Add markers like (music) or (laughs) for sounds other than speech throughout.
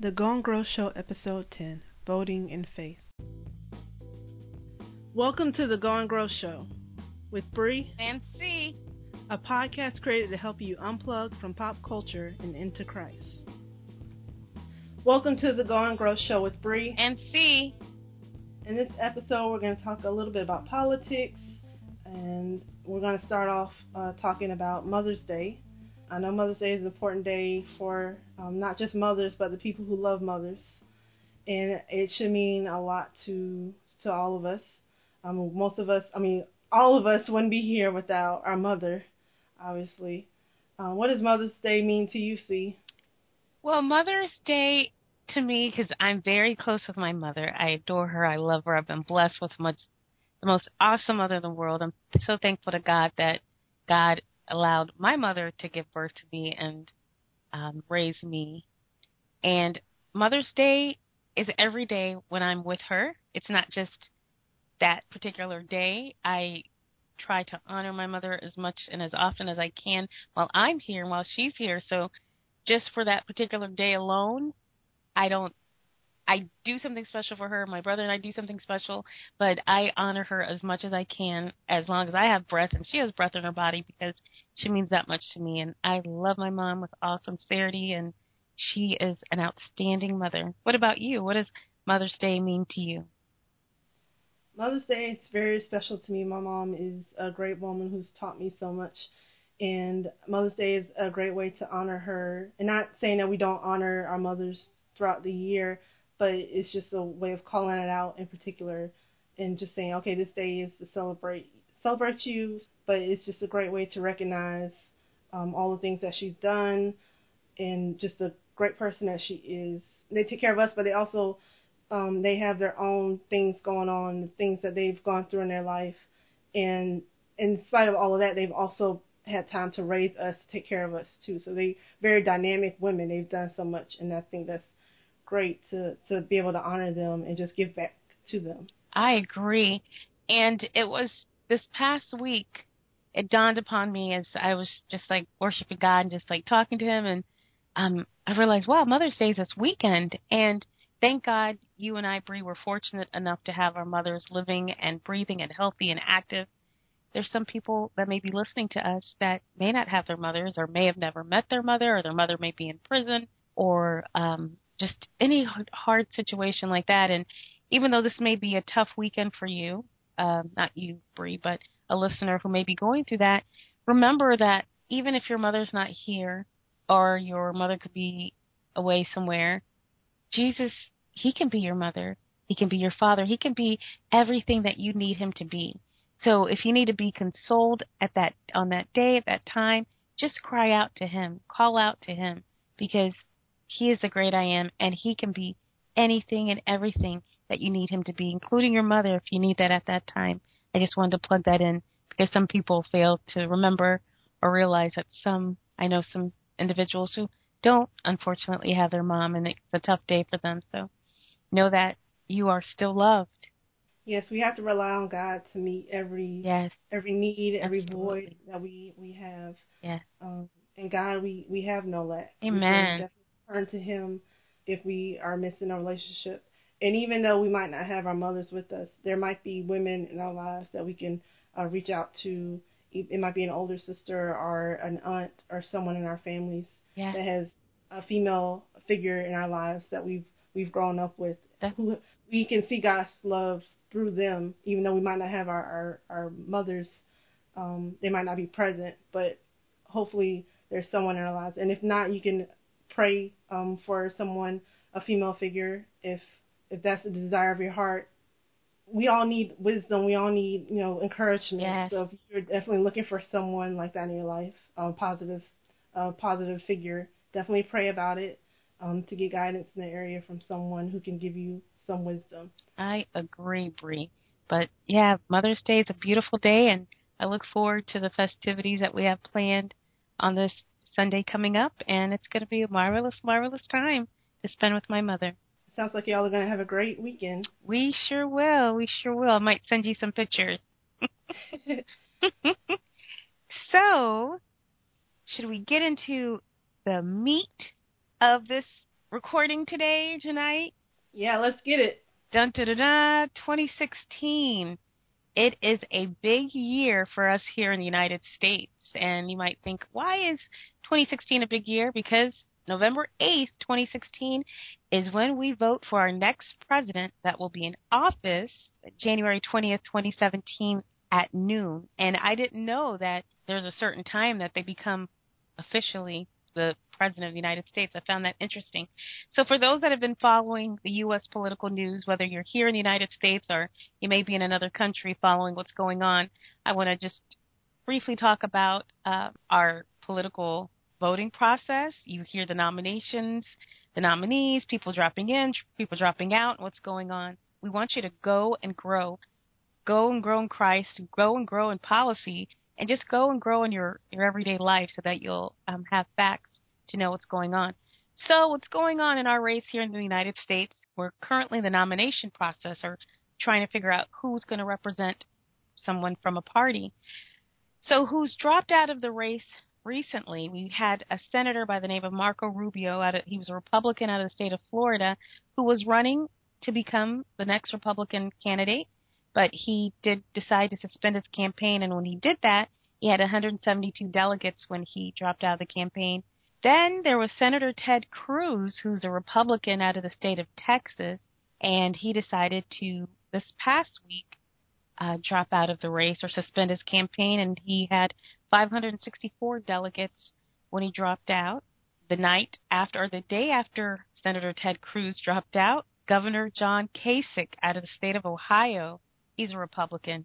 The Go and Grow Show, Episode 10 Voting in Faith. Welcome to The Go and Grow Show with Bree and C, a podcast created to help you unplug from pop culture and into Christ. Welcome to The Go and Grow Show with Bree and C. In this episode, we're going to talk a little bit about politics, and we're going to start off uh, talking about Mother's Day. I know Mother's Day is an important day for um, not just mothers, but the people who love mothers, and it should mean a lot to to all of us. Um, most of us, I mean, all of us wouldn't be here without our mother, obviously. Uh, what does Mother's Day mean to you, C? Well, Mother's Day to me, because I'm very close with my mother. I adore her. I love her. I've been blessed with much, the most awesome mother in the world. I'm so thankful to God that God allowed my mother to give birth to me and um, raise me. And Mother's Day is every day when I'm with her. It's not just that particular day. I try to honor my mother as much and as often as I can while I'm here and while she's here. So just for that particular day alone, I don't I do something special for her. My brother and I do something special, but I honor her as much as I can as long as I have breath and she has breath in her body because she means that much to me. And I love my mom with all sincerity, and she is an outstanding mother. What about you? What does Mother's Day mean to you? Mother's Day is very special to me. My mom is a great woman who's taught me so much. And Mother's Day is a great way to honor her. And not saying that we don't honor our mothers throughout the year, but it's just a way of calling it out in particular and just saying, okay, this day is to celebrate celebrate you, but it's just a great way to recognize um, all the things that she's done and just the great person that she is. They take care of us, but they also um, they have their own things going on, the things that they've gone through in their life, and in spite of all of that, they've also had time to raise us, to take care of us too. So they very dynamic women. They've done so much, and I think that's great to to be able to honor them and just give back to them. I agree. And it was this past week it dawned upon me as I was just like worshiping God and just like talking to him and um I realized, wow, Mother's Day is this weekend and thank God you and I, Bree, were fortunate enough to have our mothers living and breathing and healthy and active. There's some people that may be listening to us that may not have their mothers or may have never met their mother or their mother may be in prison or um just any hard situation like that. And even though this may be a tough weekend for you, um, not you, Bree, but a listener who may be going through that, remember that even if your mother's not here or your mother could be away somewhere, Jesus, He can be your mother. He can be your father. He can be everything that you need Him to be. So if you need to be consoled at that on that day at that time, just cry out to Him, call out to Him, because he is the great I am, and He can be anything and everything that you need Him to be, including your mother if you need that at that time. I just wanted to plug that in because some people fail to remember or realize that some, I know some individuals who don't unfortunately have their mom, and it's a tough day for them. So know that you are still loved. Yes, we have to rely on God to meet every yes. every need, every Absolutely. void that we we have. Yes. Um, and God, we we have no lack. Amen turn to Him if we are missing a relationship. And even though we might not have our mothers with us, there might be women in our lives that we can uh, reach out to. It might be an older sister or an aunt or someone in our families yeah. that has a female figure in our lives that we've we've grown up with. That's... Who we can see God's love through them, even though we might not have our our, our mothers. Um, they might not be present, but hopefully there's someone in our lives. And if not, you can pray um, for someone, a female figure, if if that's the desire of your heart. We all need wisdom. We all need you know encouragement. Yes. So if you're definitely looking for someone like that in your life, a positive, uh, positive figure, definitely pray about it um, to get guidance in the area from someone who can give you some wisdom. I agree, Bree. But yeah, Mother's Day is a beautiful day, and I look forward to the festivities that we have planned on this Sunday coming up, and it's going to be a marvelous, marvelous time to spend with my mother. Sounds like y'all are going to have a great weekend. We sure will. We sure will. I might send you some pictures. (laughs) so, should we get into the meat of this recording today, tonight? Yeah, let's get it. Dun da da da. 2016. It is a big year for us here in the United States. And you might think, why is 2016 a big year? Because November 8th, 2016 is when we vote for our next president that will be in office January 20th, 2017 at noon. And I didn't know that there's a certain time that they become officially the president of the United States. I found that interesting. So for those that have been following the U.S. political news, whether you're here in the United States or you may be in another country following what's going on, I want to just briefly talk about uh, our political voting process. You hear the nominations, the nominees, people dropping in, people dropping out, what's going on. We want you to go and grow. Go and grow in Christ, go and grow in policy, and just go and grow in your, your everyday life so that you'll um, have facts to know what's going on. So, what's going on in our race here in the United States? We're currently in the nomination process or trying to figure out who's going to represent someone from a party. So, who's dropped out of the race recently? We had a senator by the name of Marco Rubio. Of, he was a Republican out of the state of Florida who was running to become the next Republican candidate, but he did decide to suspend his campaign. And when he did that, he had 172 delegates when he dropped out of the campaign then there was Senator Ted Cruz, who's a Republican out of the state of Texas, and he decided to, this past week, uh, drop out of the race or suspend his campaign, and he had 564 delegates when he dropped out. The night after, or the day after Senator Ted Cruz dropped out, Governor John Kasich out of the state of Ohio, he's a Republican,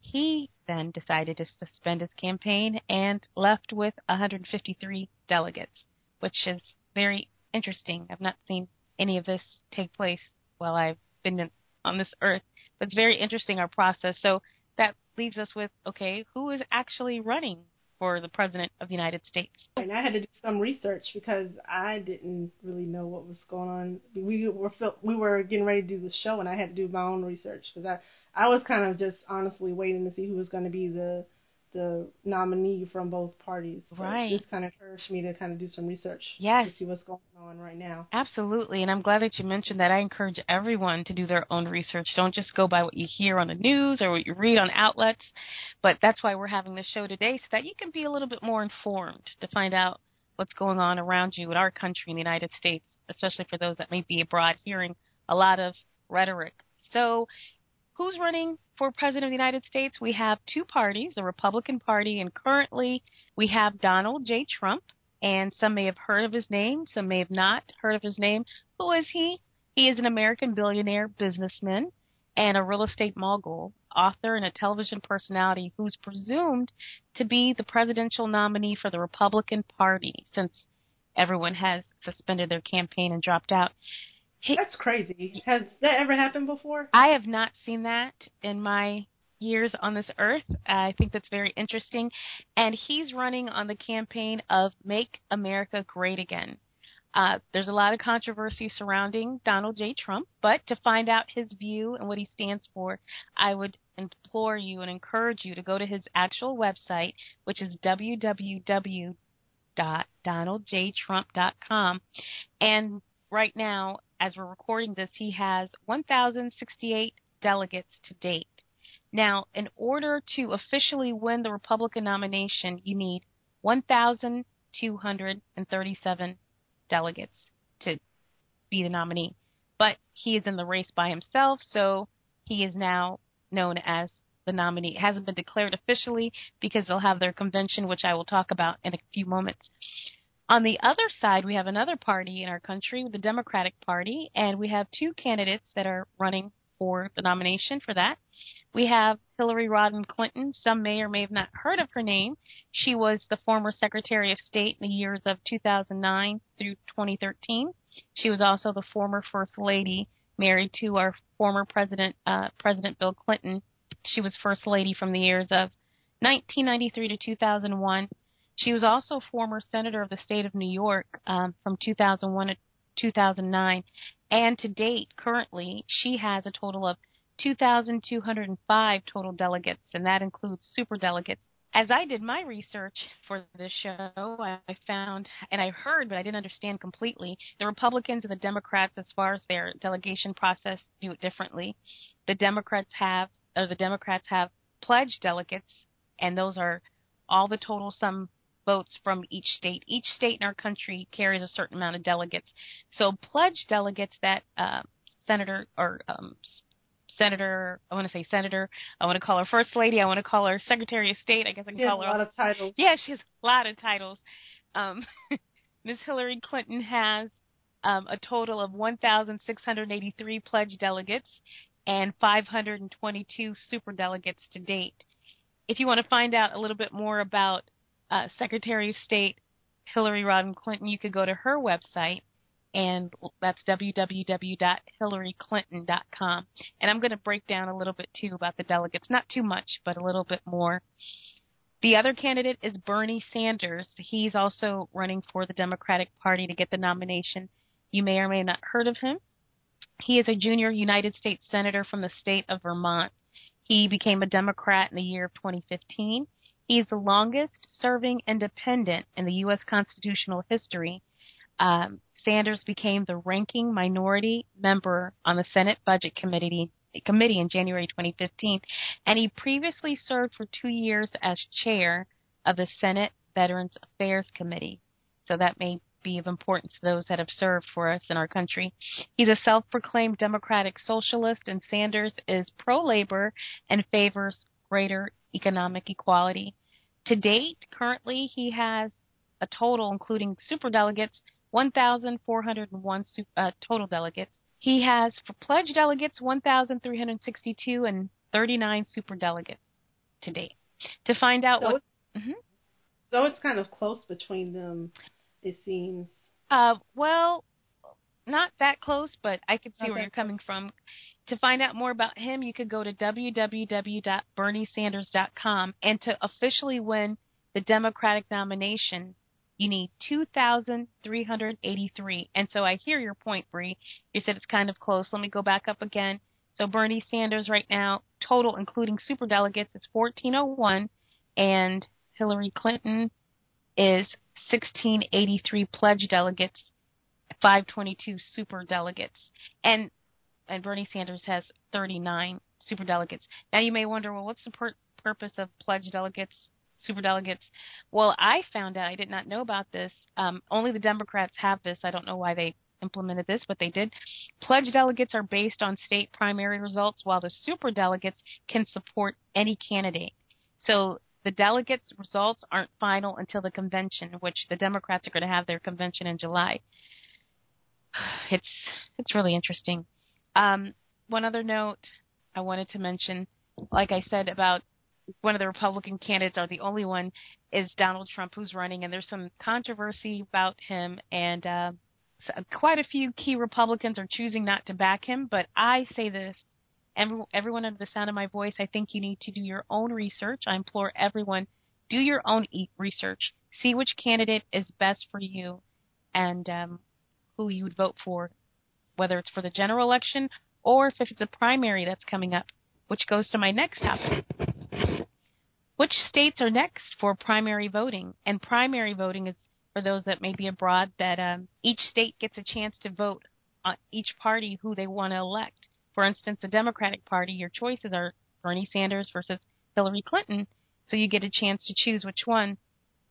he then decided to suspend his campaign and left with 153 delegates, which is very interesting. I've not seen any of this take place while I've been on this earth, but it's very interesting our process. So that leaves us with okay, who is actually running for the president of the United States. And I had to do some research because I didn't really know what was going on. We were we were getting ready to do the show, and I had to do my own research because I I was kind of just honestly waiting to see who was going to be the the nominee from both parties. So right. This kind of encouraged me to kind of do some research. Yes. To see what's going on right now. Absolutely, and I'm glad that you mentioned that. I encourage everyone to do their own research. Don't just go by what you hear on the news or what you read on outlets. But that's why we're having this show today, so that you can be a little bit more informed to find out what's going on around you in our country in the United States, especially for those that may be abroad hearing a lot of rhetoric. So who's running for president of the United States? We have two parties, the Republican Party, and currently we have Donald J. Trump. And some may have heard of his name, some may have not heard of his name. Who is he? He is an American billionaire businessman and a real estate mogul, author, and a television personality who's presumed to be the presidential nominee for the Republican Party since everyone has suspended their campaign and dropped out. That's crazy. Has that ever happened before? I have not seen that in my years on this earth. I think that's very interesting. And he's running on the campaign of Make America Great Again. Uh, there's a lot of controversy surrounding Donald J. Trump, but to find out his view and what he stands for, I would implore you and encourage you to go to his actual website, which is www.donaldjtrump.com. And right now, as we're recording this, he has 1,068 delegates to date. Now, in order to officially win the Republican nomination, you need 1,237 delegates to be the nominee. But he is in the race by himself, so he is now known as the nominee. It hasn't been declared officially because they'll have their convention, which I will talk about in a few moments. On the other side, we have another party in our country, the Democratic Party, and we have two candidates that are running for the nomination for that. We have Hillary Rodham Clinton. Some may or may have not heard of her name. She was the former Secretary of State in the years of 2009 through 2013. She was also the former First Lady, married to our former President, uh, President Bill Clinton. She was First Lady from the years of 1993 to 2001 she was also former senator of the state of New York um, from 2001 to 2009, and to date, currently, she has a total of 2,205 total delegates, and that includes super delegates as I did my research for this show, I found, and I heard, but I didn't understand completely, the Republicans and the Democrats, as far as their delegation process, do it differently. The Democrats have, or the Democrats have pledged delegates, and those are all the total sum votes from each state. Each state in our country carries a certain amount of delegates. So pledged delegates that uh, Senator or um, senator. I want to say senator. I want to call her first lady. I want to call her secretary of state. I guess I can call her a lot of titles. Yeah, she has a lot of titles. Um, (laughs) Ms. Hillary Clinton has um, a total of 1,683 pledged delegates and 522 super delegates to date. If you want to find out a little bit more about uh, Secretary of State Hillary Rodham Clinton, you could go to her website, and that's www.hillaryclinton.com. And I'm going to break down a little bit too about the delegates, not too much, but a little bit more. The other candidate is Bernie Sanders. He's also running for the Democratic Party to get the nomination. You may or may not heard of him. He is a junior United States Senator from the state of Vermont. He became a Democrat in the year of 2015. He is the longest serving independent in the U.S. constitutional history. Um, Sanders became the ranking minority member on the Senate Budget Committee committee in January 2015, and he previously served for two years as chair of the Senate Veterans Affairs Committee. So that may be of importance to those that have served for us in our country. He's a self proclaimed democratic socialist, and Sanders is pro labor and favors greater economic equality. To date, currently, he has a total, including super delegates, 1,401 uh, total delegates. He has for pledged delegates 1,362 and 39 super delegates to date. To find out so what. It's, mm-hmm. So it's kind of close between them, it seems. Uh, well, not that close, but I could see not where you're coming from. To find out more about him, you could go to www.berniesanders.com. And to officially win the Democratic nomination, you need 2,383. And so I hear your point, Bree. You said it's kind of close. Let me go back up again. So Bernie Sanders right now, total including super delegates, is 1,401, and Hillary Clinton is 1,683 pledged delegates, 522 super delegates, and and Bernie Sanders has 39 super delegates. Now you may wonder, well, what's the pur- purpose of pledged delegates super delegates. Well, I found out I did not know about this. Um, only the Democrats have this. I don't know why they implemented this, but they did. Pledge delegates are based on state primary results, while the super delegates can support any candidate. So the delegates' results aren't final until the convention, which the Democrats are going to have their convention in July. (sighs) It's it's really interesting. Um, one other note I wanted to mention, like I said about one of the Republican candidates, or the only one, is Donald Trump, who's running, and there's some controversy about him, and uh, quite a few key Republicans are choosing not to back him. But I say this: every, everyone under the sound of my voice, I think you need to do your own research. I implore everyone: do your own research, see which candidate is best for you, and um, who you would vote for, whether it's for the general election or if it's a primary that's coming up, which goes to my next topic. Which states are next for primary voting? And primary voting is for those that may be abroad that um, each state gets a chance to vote on each party who they want to elect. For instance, the Democratic Party, your choices are Bernie Sanders versus Hillary Clinton, so you get a chance to choose which one.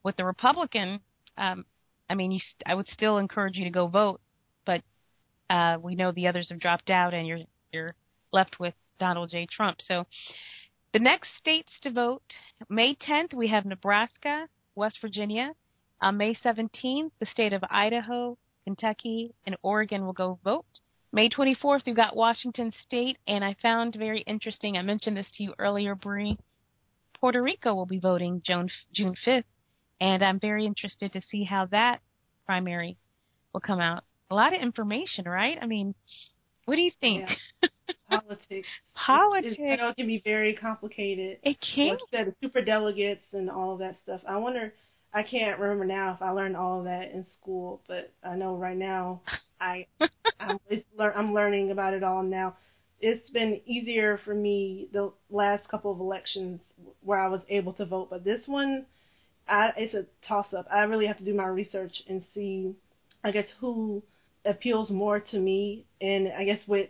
With the Republican, um, I mean, you, I would still encourage you to go vote, but uh, we know the others have dropped out, and you're you're left with Donald J. Trump. So the next states to vote May 10th, we have Nebraska, West Virginia. On May 17th, the state of Idaho, Kentucky, and Oregon will go vote. May 24th, we've got Washington State, and I found very interesting, I mentioned this to you earlier, Bree. Puerto Rico will be voting June, June 5th, and I'm very interested to see how that primary will come out. A lot of information, right? I mean, what do you think? Yeah. (laughs) Politics. Politics. It, you know, it can be very complicated. It can. Like you said, super delegates and all of that stuff. I wonder. I can't remember now if I learned all of that in school, but I know right now (laughs) I I'm, I'm learning about it all now. It's been easier for me the last couple of elections where I was able to vote. But this one, I, it's a toss up. I really have to do my research and see, I guess, who appeals more to me. And I guess with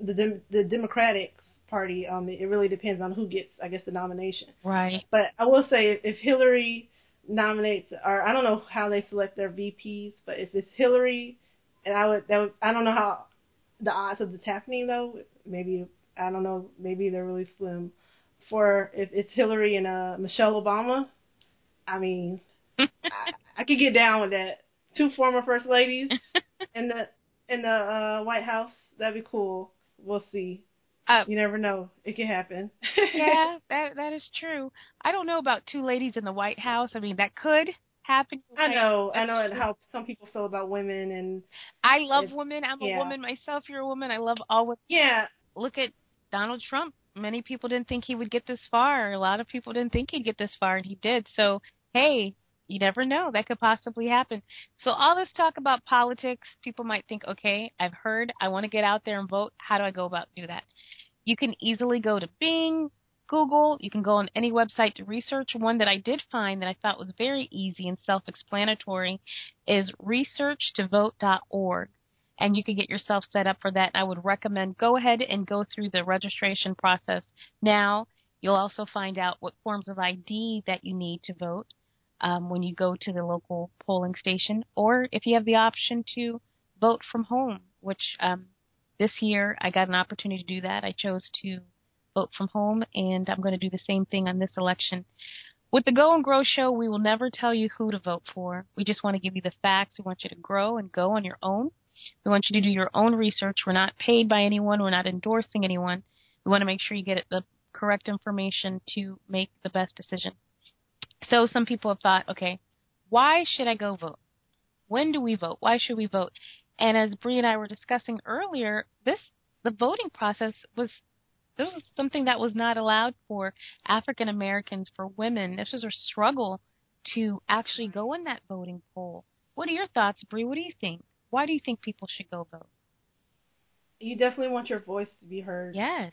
the dem- the Democratic Party, um, it, it really depends on who gets, I guess, the nomination. Right. But I will say, if, if Hillary nominates, or I don't know how they select their VPs, but if it's Hillary, and I would, that would, I don't know how the odds of this happening though. Maybe I don't know. Maybe they're really slim. For if it's Hillary and uh, Michelle Obama, I mean, (laughs) I, I could get down with that. Two former first ladies (laughs) in the in the uh, White House. That'd be cool. We'll see. Uh, you never know. It can happen. (laughs) yeah, that that is true. I don't know about two ladies in the White House. I mean, that could happen. I know. I know true. how some people feel about women and I love women. I'm yeah. a woman myself. You're a woman. I love all women. Yeah. Look at Donald Trump. Many people didn't think he would get this far. A lot of people didn't think he'd get this far, and he did. So, hey, you never know. That could possibly happen. So, all this talk about politics, people might think, okay, I've heard. I want to get out there and vote. How do I go about do that? You can easily go to Bing, Google. You can go on any website to research. One that I did find that I thought was very easy and self explanatory is researchtovote.org and you can get yourself set up for that. I would recommend go ahead and go through the registration process now. You'll also find out what forms of ID that you need to vote um, when you go to the local polling station, or if you have the option to vote from home, which um, this year I got an opportunity to do that. I chose to vote from home, and I'm going to do the same thing on this election. With the Go and Grow show, we will never tell you who to vote for. We just want to give you the facts. We want you to grow and go on your own. We want you to do your own research. We're not paid by anyone. We're not endorsing anyone. We want to make sure you get the correct information to make the best decision. So some people have thought, okay, why should I go vote? When do we vote? Why should we vote? And as Bree and I were discussing earlier, this the voting process was this was something that was not allowed for African Americans, for women. This was a struggle to actually go in that voting poll. What are your thoughts, Bree? What do you think? Why do you think people should go vote? You definitely want your voice to be heard. Yes.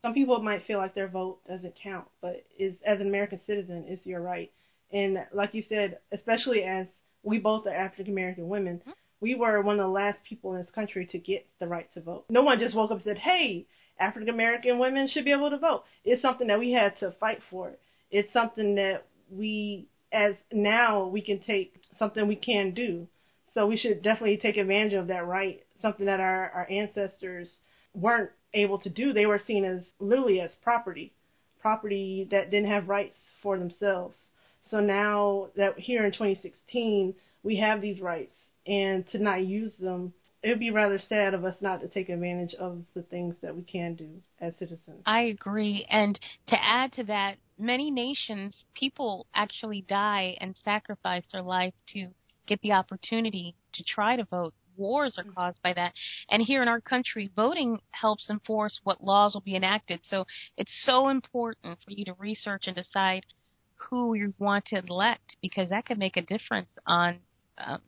Some people might feel like their vote doesn't count, but is as an American citizen, it's your right. And like you said, especially as we both are African American women, mm-hmm. we were one of the last people in this country to get the right to vote. No one just woke up and said, "Hey, African American women should be able to vote." It's something that we had to fight for. It's something that we, as now, we can take something we can do. So we should definitely take advantage of that right, something that our, our ancestors weren't able to do. They were seen as literally as property, property that didn't have rights for themselves. So now that here in 2016 we have these rights and to not use them, it would be rather sad of us not to take advantage of the things that we can do as citizens. I agree. And to add to that, many nations, people actually die and sacrifice their life to get the opportunity to try to vote. Wars are mm-hmm. caused by that. And here in our country, voting helps enforce what laws will be enacted. So it's so important for you to research and decide who you want to elect because that could make a difference on um,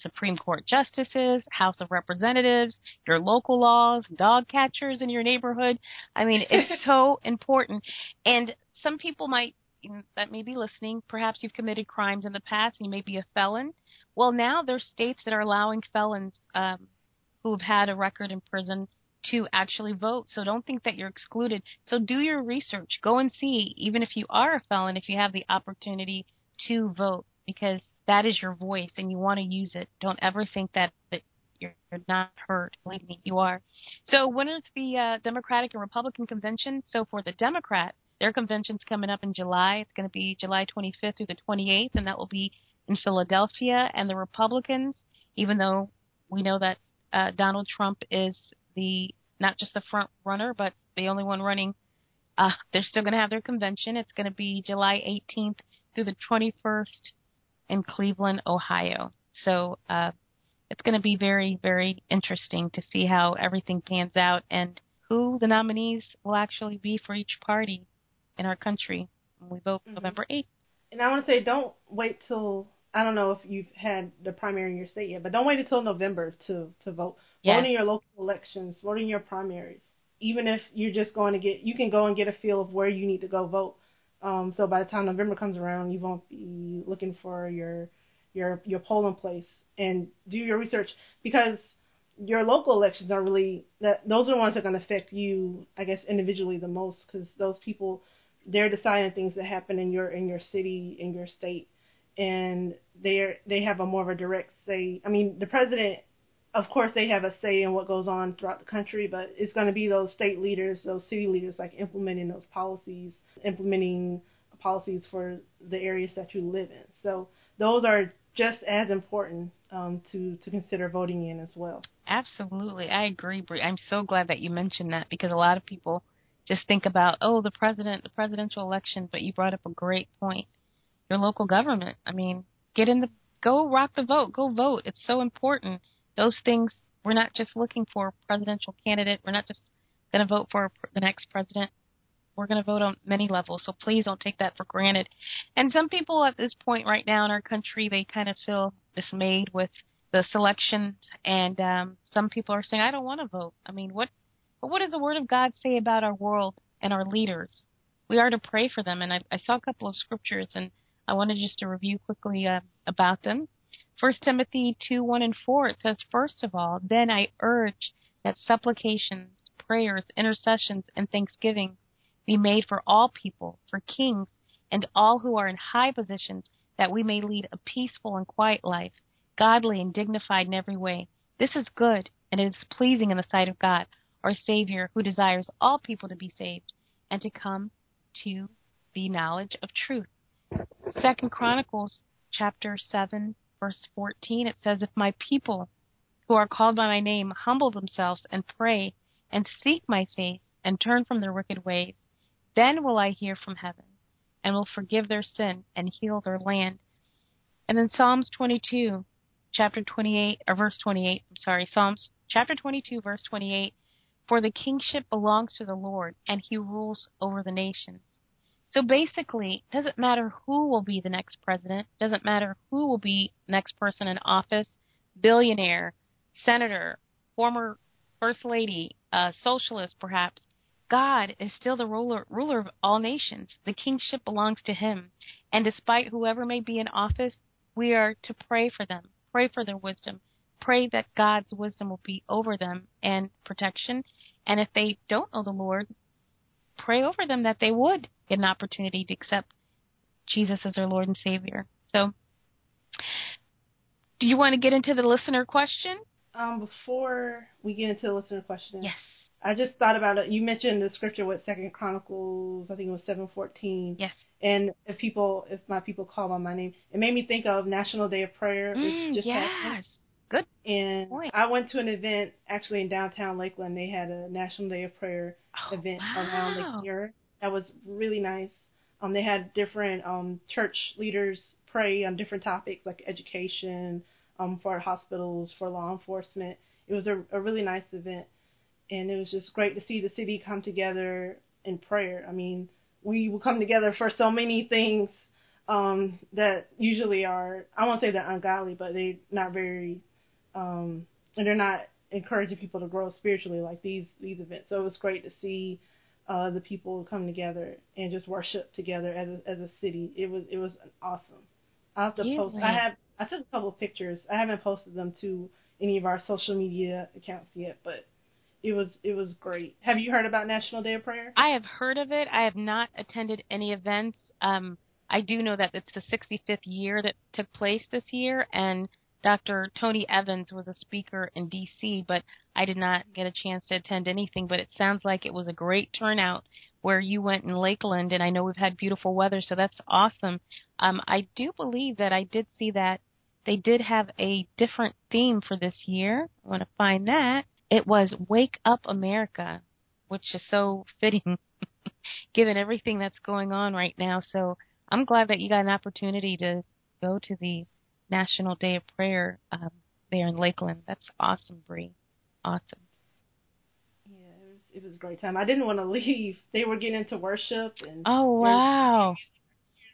Supreme Court justices, House of Representatives, your local laws, dog catchers in your neighborhood. I mean, it's (laughs) so important. And some people might that may be listening, perhaps you've committed crimes in the past and you may be a felon. Well, now there's states that are allowing felons um, who have had a record in prison to actually vote. So don't think that you're excluded. So do your research. Go and see, even if you are a felon, if you have the opportunity to vote, because that is your voice and you want to use it. Don't ever think that, that you're, you're not heard. Believe me, you are. So when is the uh, Democratic and Republican convention? So for the Democrats, their convention's coming up in July. It's going to be July 25th through the 28th, and that will be in Philadelphia. And the Republicans, even though we know that uh, Donald Trump is the not just the front runner, but the only one running, uh, they're still going to have their convention. It's going to be July 18th through the 21st in Cleveland, Ohio. So uh, it's going to be very, very interesting to see how everything pans out and who the nominees will actually be for each party in our country. We vote mm-hmm. November 8th. And I want to say, don't wait till I don't know if you've had the primary in your state yet, but don't wait until November to to vote. Yes. Vote in your local elections. Vote in your primaries. Even if you're just going to get, you can go and get a feel of where you need to go vote. Um, so by the time November comes around, you won't be looking for your your your polling place and do your research because your local elections are really that those are the ones that are going to affect you, I guess, individually the most because those people they're deciding things that happen in your in your city in your state and they're they have a more of a direct say. I mean, the president, of course, they have a say in what goes on throughout the country, but it's going to be those state leaders, those city leaders, like implementing those policies, implementing policies for the areas that you live in. So those are just as important um, to to consider voting in as well. Absolutely, I agree, Bree. I'm so glad that you mentioned that because a lot of people just think about oh the president, the presidential election, but you brought up a great point your local government. I mean, get in the go rock the vote, go vote. It's so important. Those things we're not just looking for a presidential candidate. We're not just going to vote for the next president. We're going to vote on many levels. So please don't take that for granted. And some people at this point right now in our country, they kind of feel dismayed with the selection, and um, some people are saying, "I don't want to vote." I mean, what? But what does the Word of God say about our world and our leaders? We are to pray for them, and I, I saw a couple of scriptures, and I wanted just to review quickly uh, about them. 1 Timothy 2 1 and 4, it says, First of all, then I urge that supplications, prayers, intercessions, and thanksgiving be made for all people, for kings, and all who are in high positions, that we may lead a peaceful and quiet life, godly and dignified in every way. This is good, and it is pleasing in the sight of God, our Savior, who desires all people to be saved and to come to the knowledge of truth. Second Chronicles chapter 7 verse 14 it says if my people who are called by my name humble themselves and pray and seek my face and turn from their wicked ways then will I hear from heaven and will forgive their sin and heal their land. And then Psalms 22 chapter 28 or verse 28 I'm sorry Psalms chapter 22 verse 28 for the kingship belongs to the Lord and he rules over the nations. So basically, it doesn't matter who will be the next president, doesn't matter who will be next person in office, billionaire, senator, former first lady, uh, socialist perhaps. God is still the ruler ruler of all nations. The kingship belongs to him. And despite whoever may be in office, we are to pray for them, pray for their wisdom, pray that God's wisdom will be over them and protection. And if they don't know the Lord, pray over them that they would get an opportunity to accept Jesus as their Lord and Savior. So, do you want to get into the listener question? Um, before we get into the listener question, yes, I just thought about it. You mentioned the scripture with Second Chronicles, I think it was seven fourteen. Yes. And if people, if my people call by my name, it made me think of National Day of Prayer. Mm, just yes. Happened. Good. And point. I went to an event actually in downtown Lakeland. They had a National Day of Prayer oh, event wow. around Lake Mirror. That was really nice. Um, they had different um, church leaders pray on different topics like education, um, for hospitals, for law enforcement. It was a, a really nice event, and it was just great to see the city come together in prayer. I mean, we will come together for so many things um, that usually are I won't say they're ungodly, but they're not very um, and they're not encouraging people to grow spiritually like these these events. So it was great to see uh, the people come together and just worship together as a, as a city. It was it was awesome. I have to post. I have I took a couple of pictures. I haven't posted them to any of our social media accounts yet, but it was it was great. Have you heard about National Day of Prayer? I have heard of it. I have not attended any events. Um, I do know that it's the 65th year that took place this year, and Dr. Tony Evans was a speaker in D.C., but I did not get a chance to attend anything. But it sounds like it was a great turnout where you went in Lakeland, and I know we've had beautiful weather, so that's awesome. Um, I do believe that I did see that they did have a different theme for this year. I want to find that. It was Wake Up America, which is so fitting (laughs) given everything that's going on right now. So I'm glad that you got an opportunity to go to the National Day of Prayer um, there in Lakeland. That's awesome, Bree. Awesome. Yeah, it was it was a great time. I didn't want to (laughs) leave. They were getting into worship and Oh wow.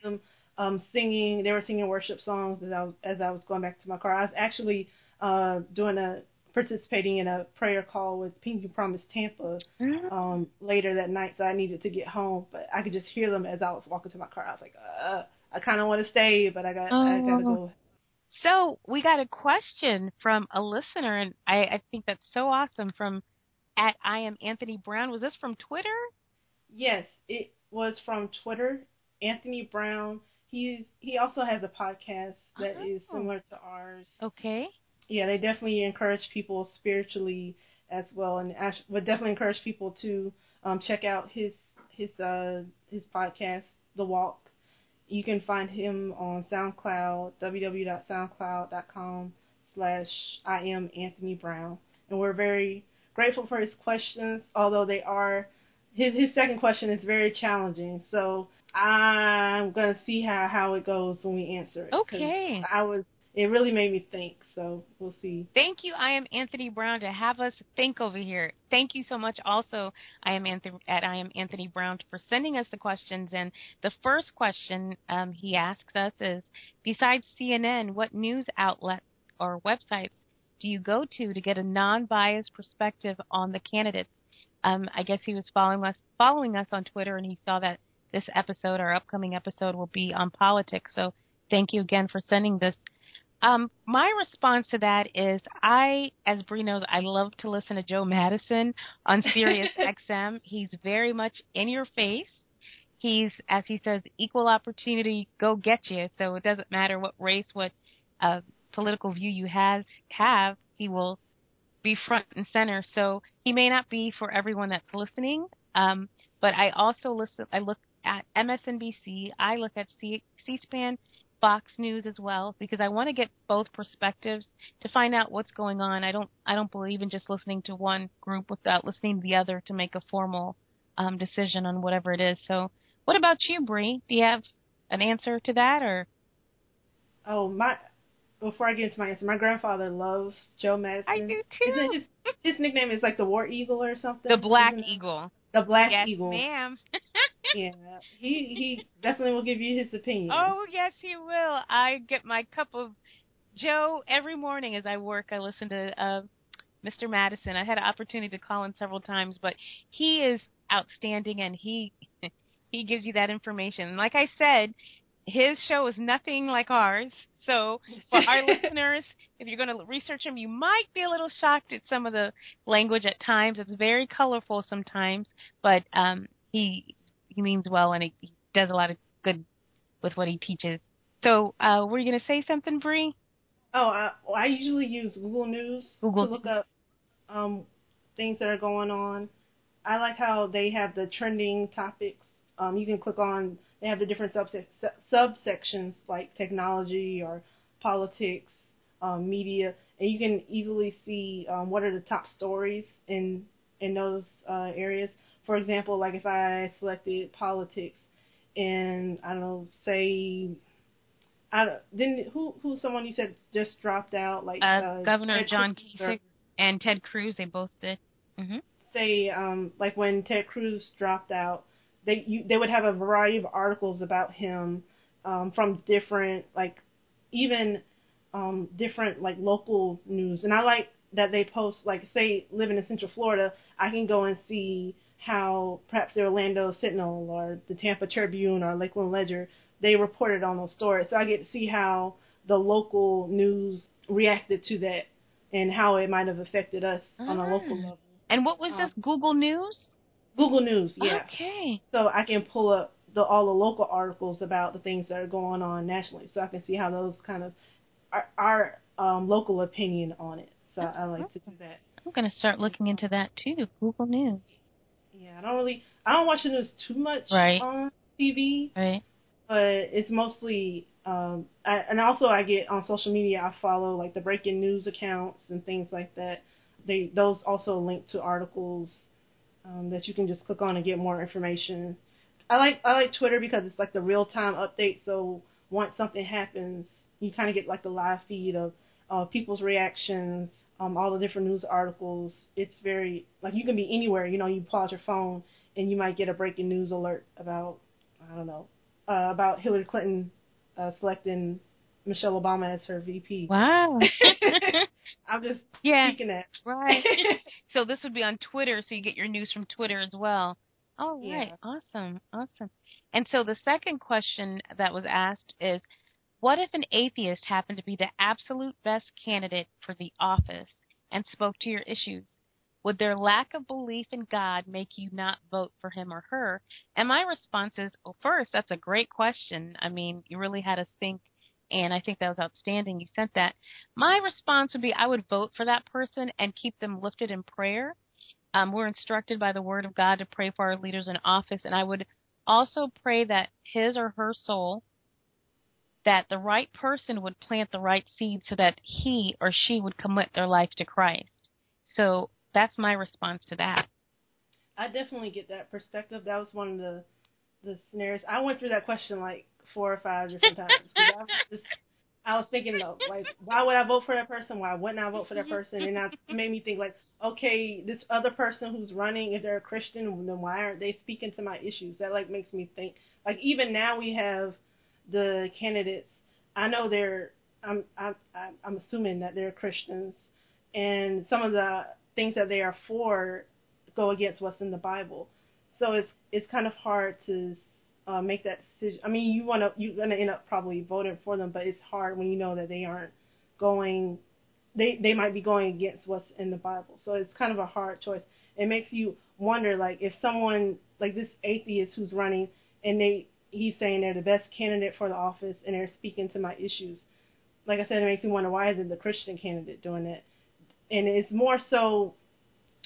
them um singing. They were singing worship songs as I was as I was going back to my car. I was actually uh doing a participating in a prayer call with Pinky Promise Tampa Mm-hmm. um, later that night, so I needed to get home. But I could just hear them as I was walking to my car. I was like, uh, I kind of want to stay, but I got I gotta Oh. go. So we got a question from a listener, and I, I think that's so awesome. From at I am Anthony Brown. Was this from Twitter? Yes, it was from Twitter. Anthony Brown. He's he also has a podcast that is Oh. similar to ours. Okay. Yeah, they definitely encourage people spiritually as well, and I would definitely encourage people to um, check out his his uh his podcast, The Walk. You can find him on SoundCloud, www.soundcloud.com slash I am Anthony Brown. And we're very grateful for his questions, although they are his his second question is very challenging. So I'm gonna see how how it goes when we answer it. Okay. I was it really made me think. So we'll see. Thank you, I am Anthony Brown, to have us think over here. Thank you so much, also, I am Anthony at I am Anthony Brown for sending us the questions. And the first question um, he asks us is: Besides CNN, what news outlets or websites do you go to to get a non-biased perspective on the candidates? Um, I guess he was following us following us on Twitter, and he saw that this episode, our upcoming episode, will be on politics. So thank you again for sending this. Um, my response to that is I, as Bree knows, I love to listen to Joe Madison on Sirius (laughs) XM. He's very much in your face. He's, as he says, equal opportunity, go get you. So it doesn't matter what race, what uh, political view you has have, he will be front and center. So he may not be for everyone that's listening. Um, but I also listen. I look at MSNBC. I look at C- C-SPAN, Fox News as well because I want to get both perspectives to find out what's going on. I don't. I don't believe in just listening to one group without listening to the other to make a formal um, decision on whatever it is. So, what about you, Bree? Do you have an answer to that, or Oh my! Before I get into my answer, my grandfather loves Joe Madison. I do too. His his nickname is like the War Eagle or something? the Black? Eagle? The Black yes, Eagle. ma'am. (laughs) Yeah, he he definitely will give you his opinion. Oh, yes, he will. I get my cup of Joe every morning as I work. I listen to uh, Mr. Madison. I had an opportunity to call in several times, but he is outstanding, and he (laughs) he gives you that information. And like I said, his show is nothing like ours. So for our (laughs) listeners, if you're going to research him, you might be a little shocked at some of the language at times. It's very colorful sometimes, but um, he he means well, and he, he does a lot of good with what he teaches. So, uh, were you going to say something, Bree? Oh, I, well, I usually use Google News Google to look up um, things that are going on. I like how they have the trending topics. Um, you can click on. They have the different subsec- subsections like technology or politics, um, media, and you can easily see um, what are the top stories in in those uh, areas. For example, like if I selected politics, and I don't know, say I don't- didn't who who someone you said just dropped out like Uh, Governor Ted John Cruz Kasich and Ted Cruz, they both did. hmm say um like when Ted Cruz dropped out, they you, they would have a variety of articles about him um from different like even um different like local news and I like that they post like say living in Central Florida, I can go and see how perhaps the Orlando Sentinel or the Tampa Tribune or Lakeland Ledger they reported on those stories. So I get to see how the local news reacted to that and how it might have affected us on a local Ah. level. And what was Um, this? Google News? Google News, yeah. Okay. So I can pull up the all the local articles about the things that are going on nationally, so I can see how those kind of our, our um, local opinion on it. So That's I like to do that. I'm going to start looking into that too. Google News. Yeah, I don't really I don't watch the news too much Right. on TV, Right. but it's mostly um I, and also I get on social media I follow like the breaking news accounts and things like that. They those also link to articles um, that you can just click on and get more information. I like I like Twitter because it's like the real time update. So once something happens, you kind of get like the live feed of uh, people's reactions, um, all the different news articles. It's very like you can be anywhere. You know, you pull out your phone and you might get a breaking news alert about I don't know uh, about Hillary Clinton uh, selecting Michelle Obama as her VP. Wow. (laughs) (laughs) I'm just yeah, speaking that. right. (laughs) so this would be on Twitter, so you get your news from Twitter as well. All right, Yeah. awesome, awesome. And so the second question that was asked is, what if an atheist happened to be the absolute best candidate for the office and spoke to your issues? Would their lack of belief in God make you not vote for him or her? And my response is, well, first, that's a great question. I mean, you really had us think, and I think that was outstanding. You sent that. My response would be, I would vote for that person and keep them lifted in prayer. Um, we're instructed by the Word of God to pray for our leaders in office, and I would also pray that his or her soul, that the right person would plant the right seed so that he or she would commit their life to Christ. So that's my response to that. I definitely get that perspective. That was one of the the scenarios. I went through that question like four or five different times. I, was just, I was thinking though, like, why would I vote for that person? Why wouldn't I vote for that person? And that made me think like, okay, this other person who's running, if they're a Christian, then why aren't they speaking to my issues? That like makes me think. Like even now we have the candidates. I know they're. I'm. I'm. I'm assuming that they're Christians, and some of the things that they are for go against what's in the Bible. So it's it's kind of hard to uh, make that decision. I mean, you want to you're gonna end up probably voting for them, but it's hard when you know that they aren't going. They they might be going against what's in the Bible. So it's kind of a hard choice. It makes you wonder, like if someone like this atheist who's running and they he's saying they're the best candidate for the office and they're speaking to my issues. Like I said, it makes me wonder why isn't the Christian candidate doing that? And it's more so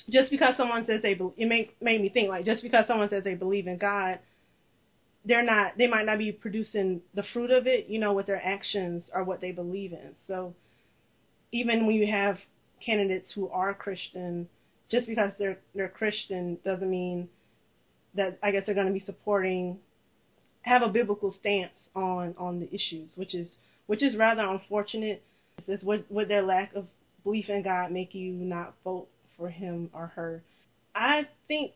just because someone says they it made made me think like just because someone says they believe in God, they're not they might not be producing the fruit of it, you know, with their actions or what they believe in. So even when you have candidates who are Christian, just because they're they're Christian doesn't mean that I guess they're going to be supporting have a biblical stance on on the issues, which is which is rather unfortunate. Is would would their lack of belief in God make you not vote for him or her? I think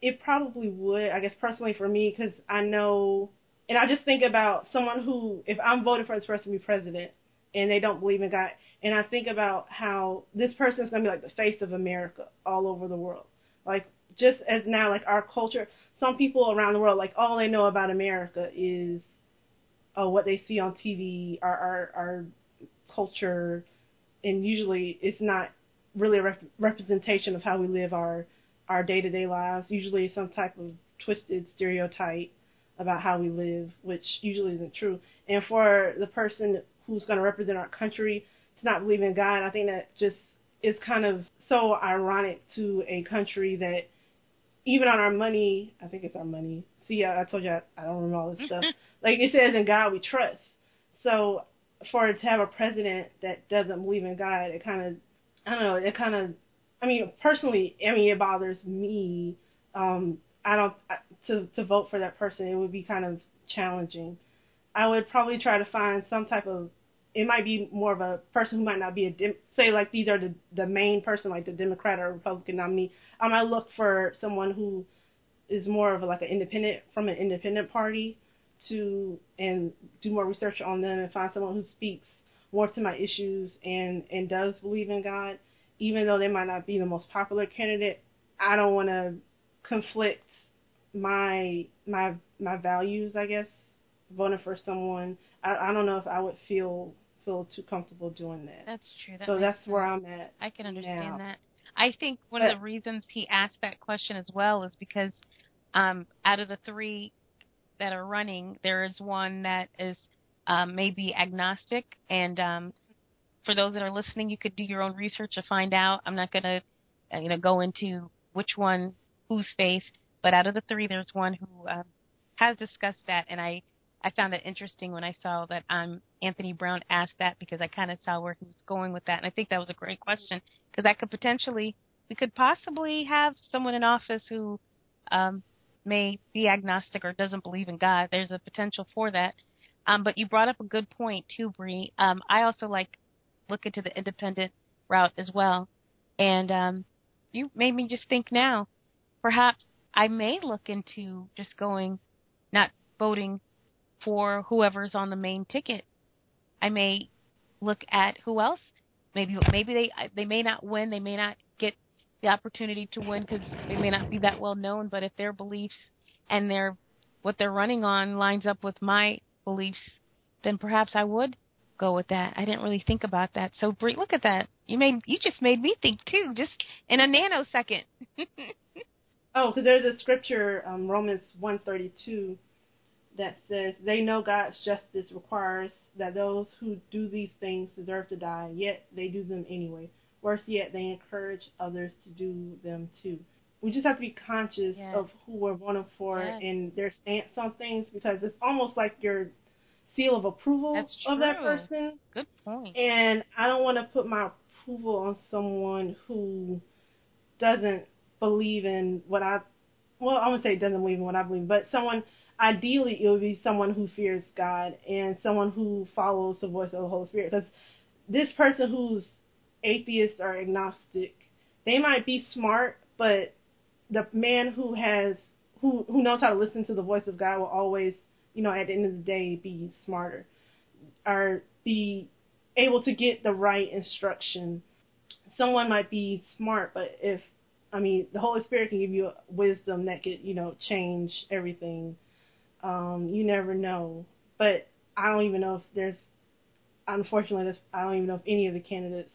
it probably would. I guess personally for me, because I know, and I just think about someone who, if I'm voting for this person to be president, and they don't believe in God, and I think about how this person is going to be like the face of America all over the world. Like just as now, like our culture, some people around the world, like all they know about America is uh, what they see on TV, our our, our culture, and usually it's not really a rep- representation of how we live our our day to day lives. Usually, some type of twisted stereotype about how we live, which usually isn't true. And for the person who's going to represent our country to not believe in God, I think that just is kind of so ironic to a country that even on our money, I think it's our money. See, I, I told you I, I don't remember all this stuff. (laughs) like it says, in God we trust. So for it to have a president that doesn't believe in God, it kind of, I don't know, it kind of, I mean, personally, I mean, it bothers me. Um, I don't to to vote for that person. It would be kind of challenging. I would probably try to find some type of. It might be more of a person who might not be a say like these are the the main person like the Democrat or Republican nominee. I might look for someone who is more of a, like an independent from an independent party to and do more research on them and find someone who speaks more to my issues and and does believe in God, even though they might not be the most popular candidate. I don't want to conflict my my my values, I guess, voting for someone. I I don't know if I would feel feel too comfortable doing that. That's true. That so that's sense. where I'm at. I can understand now. that. I think one But- of the reasons he asked that question as well is because um, out of the three that are running, there is one that is um, maybe agnostic. And um, for those that are listening, you could do your own research to find out. I'm not going to, uh, you know, go into which one, whose faith, but out of the three, there's one who um, has discussed that, and I. I found it interesting when I saw that um, Anthony Brown asked that because I kind of saw where he was going with that, and I think that was a great question because that could potentially, we could possibly have someone in office who um, may be agnostic or doesn't believe in God. There's a potential for that. Um, but you brought up a good point too, Bree. Um, I also like look into the independent route as well, and um, you made me just think now. Perhaps I may look into just going, not voting for whoever's on the main ticket. I may look at who else maybe maybe they they may not win, they may not get the opportunity to win because they may not be that well known. But if their beliefs and their what they're running on lines up with my beliefs, then perhaps I would go with that. I didn't really think about that. So Bree, look at that. You made you just made me think too, just in a nanosecond. (laughs) oh, because there's a scripture, um, Romans one thirty two, that says they know God's justice requires that those who do these things deserve to die, yet they do them anyway. Worse yet, they encourage others to do them too. We just have to be conscious yes. of who we're voting for yes. and their stance on things because it's almost like your seal of approval of that person. Good point. And I don't want to put my approval on someone who doesn't believe in what I well, I wouldn't say doesn't believe in what I believe, but someone ideally it would be someone who fears God and someone who follows the voice of the Holy Spirit. Because this person who's atheist or agnostic, they might be smart, but the man who has who who knows how to listen to the voice of God will always, you know, at the end of the day, be smarter or be able to get the right instruction. Someone might be smart, but if I mean, the Holy Spirit can give you wisdom that could, you know, change everything. Um, you never know. But I don't even know if there's, unfortunately, I don't even know if any of the candidates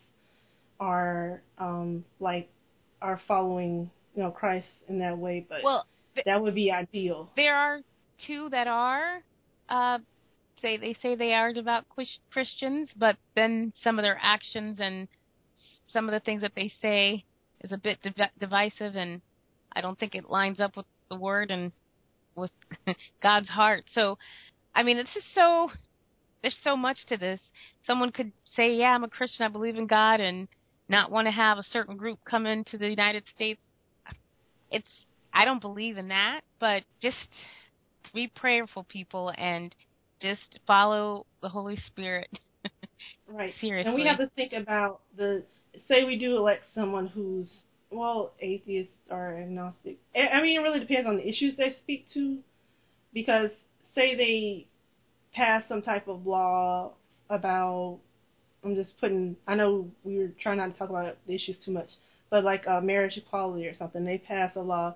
are um, like are following, you know, Christ in that way. But well, th- that would be ideal. There are two that are. Uh, say they say they are devout Christians, but then some of their actions and some of the things that they say is a bit div- divisive, and I don't think it lines up with the word and with (laughs) God's heart. So, I mean, it's just so there's so much to this. Someone could say, "Yeah, I'm a Christian. I believe in God," and not want to have a certain group come into the United States. It's I don't believe in that, but just be prayerful, people, and just follow the Holy Spirit. (laughs) right. Seriously. And we have to think about the say we do elect someone who's well atheist or agnostic. I mean, it really depends on the issues they speak to, because say they pass some type of law about I'm just putting. I know we were trying not to talk about the issues too much, but like uh, marriage equality or something, they pass a law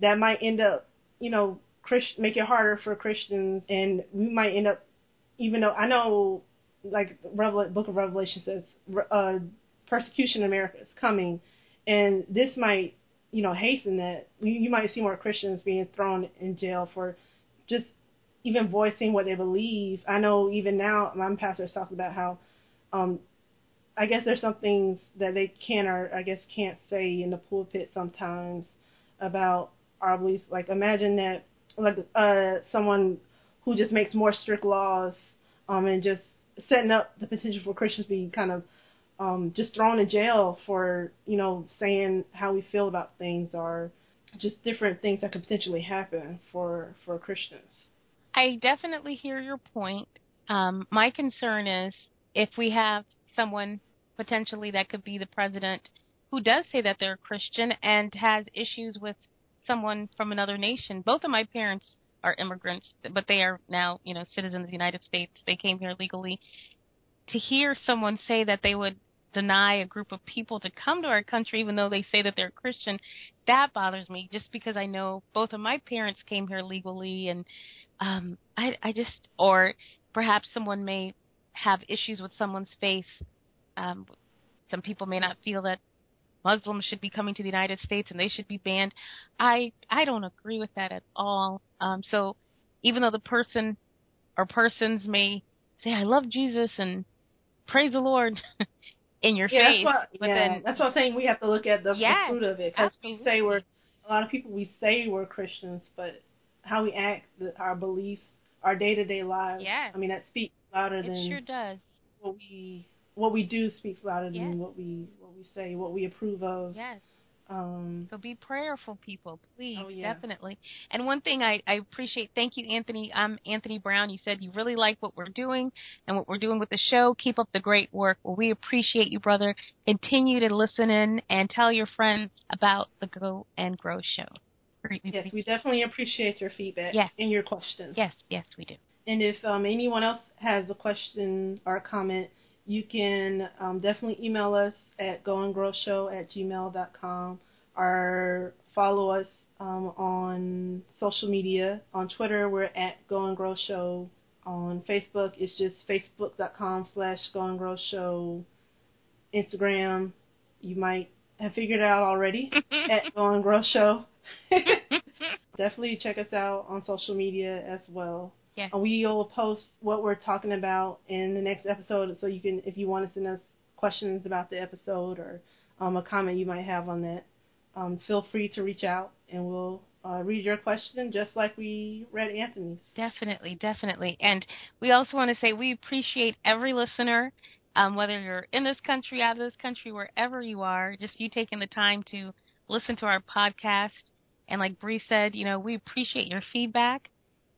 that might end up, you know, Christ, make it harder for Christians, and we might end up, even though I know, like Revel- Book of Revelation says, uh, persecution in America is coming, and this might, you know, hasten that. You, might see more Christians being thrown in jail for just even voicing what they believe. I know even now, my pastor talking about how, um, I guess there's some things that they can or I guess can't say in the pulpit sometimes about our beliefs. Like imagine that like uh someone who just makes more strict laws um and just setting up the potential for Christians being kind of um, just thrown in jail for you know saying how we feel about things or just different things that could potentially happen for for Christians. I definitely hear your point. Um, my concern is if we have someone potentially that could be the president who does say that they're a Christian and has issues with someone from another nation. Both of my parents are immigrants, but they are now, you know, citizens of the United States. They came here legally. To hear someone say that they would deny a group of people to come to our country even though they say that they're Christian, that bothers me just because I know both of my parents came here legally and um I I just or perhaps someone may have issues with someone's faith. Um some people may not feel that Muslims should be coming to the United States and they should be banned. I I don't agree with that at all. Um so even though the person or persons may say I love Jesus and praise the Lord (laughs) in your yeah, face. That's what, but yeah, then that's what I'm saying. We have to look at the, yes, the fruit of it. Because we say we're a lot of people we say we're Christians, but how we act, the, our beliefs, our day to day lives. Yes. I mean that speaks louder it than sure does. what we what we do speaks louder yes. than what we what we say, what we approve of. Yes. Um, so be prayerful, people, please, oh, yeah. definitely. And one thing I, I appreciate, thank you, Anthony. I'm Anthony Brown. You said you really like what we're doing and what we're doing with the show. Keep up the great work. Well, we appreciate you, brother. Continue to listen in and tell your friends about the Go and Grow show. Yes, we definitely appreciate your feedback yes. and your questions. Yes, yes, we do. And if um, anyone else has a question or a comment, you can um, definitely email us at goandgrowshow at gmail.com or follow us um, on social media. On Twitter, we're at Go and Grow Show. On Facebook, it's just facebook.com slash Go and Grow Show. Instagram, you might have figured it out already (laughs) at Go and Grow Show. (laughs) Definitely check us out on social media as well. Yeah. And we'll post what we're talking about in the next episode, so you can, if you want to send us questions about the episode or um, a comment you might have on that, um, feel free to reach out and we'll uh, read your question just like we read Anthony's. Definitely, definitely. And we also want to say we appreciate every listener, um, whether you're in this country, out of this country, wherever you are, just you taking the time to listen to our podcast. And like Bree said, you know, we appreciate your feedback.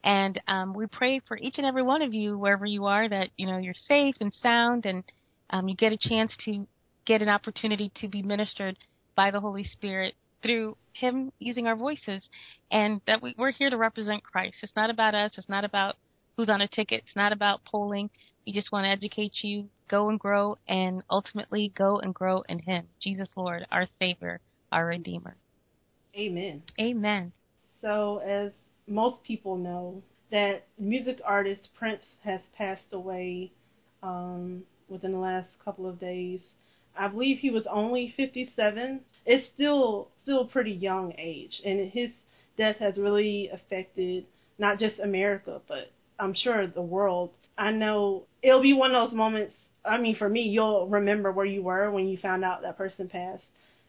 And um, we pray for each and every one of you, wherever you are, that, you know, you're safe and sound and um, you get a chance to get an opportunity to be ministered by the Holy Spirit through Him using our voices, and that we, we're here to represent Christ. It's not about us. It's not about who's on a ticket. It's not about polling. We just want to educate you, go and grow, and ultimately go and grow in Him, Jesus Lord, our Savior, our Redeemer. Amen. Amen. So, as most people know, that music artist Prince has passed away um, within the last couple of days. I believe he was only 57. It's still still pretty young age, and his death has really affected not just America, but I'm sure the world. I know it'll be one of those moments. I mean, for me, you'll remember where you were when you found out that person passed.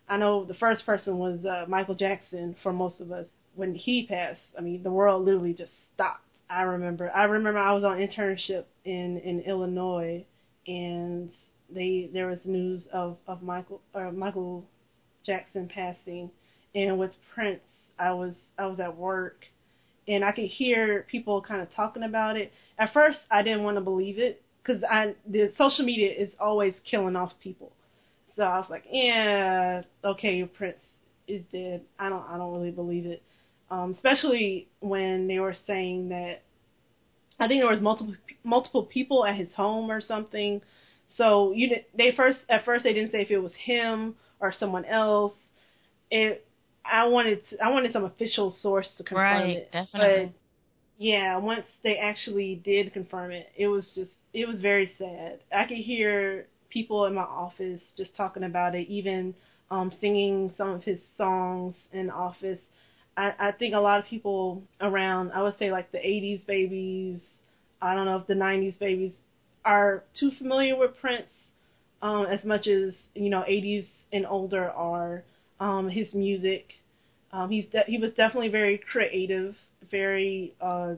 I know the first person was uh, Michael Jackson for most of us. When he passed, I mean, the world literally just stopped. I remember. I remember I was on internship in in Illinois, and they there was news of of Michael or Michael Jackson passing, and with Prince, I was I was at work, and I could hear people kind of talking about it. At first, I didn't want to believe it because I the social media is always killing off people, so I was like, yeah, okay, Prince is dead. I don't I don't really believe it, um, especially when they were saying that. I think there was multiple multiple people at his home or something so you they first at first they didn't say if it was him or someone else. It I wanted to, I wanted some official source to confirm right, it. Definitely. But yeah, once they actually did confirm it, it was just it was very sad. I could hear people in my office just talking about it, even um singing some of his songs in office. I, I think a lot of people around, I would say like the 80s babies, I don't know if the 90s babies are too familiar with Prince um, as much as you know 80s and older are. Um, his music, um, he's de- he was definitely very creative, very uh,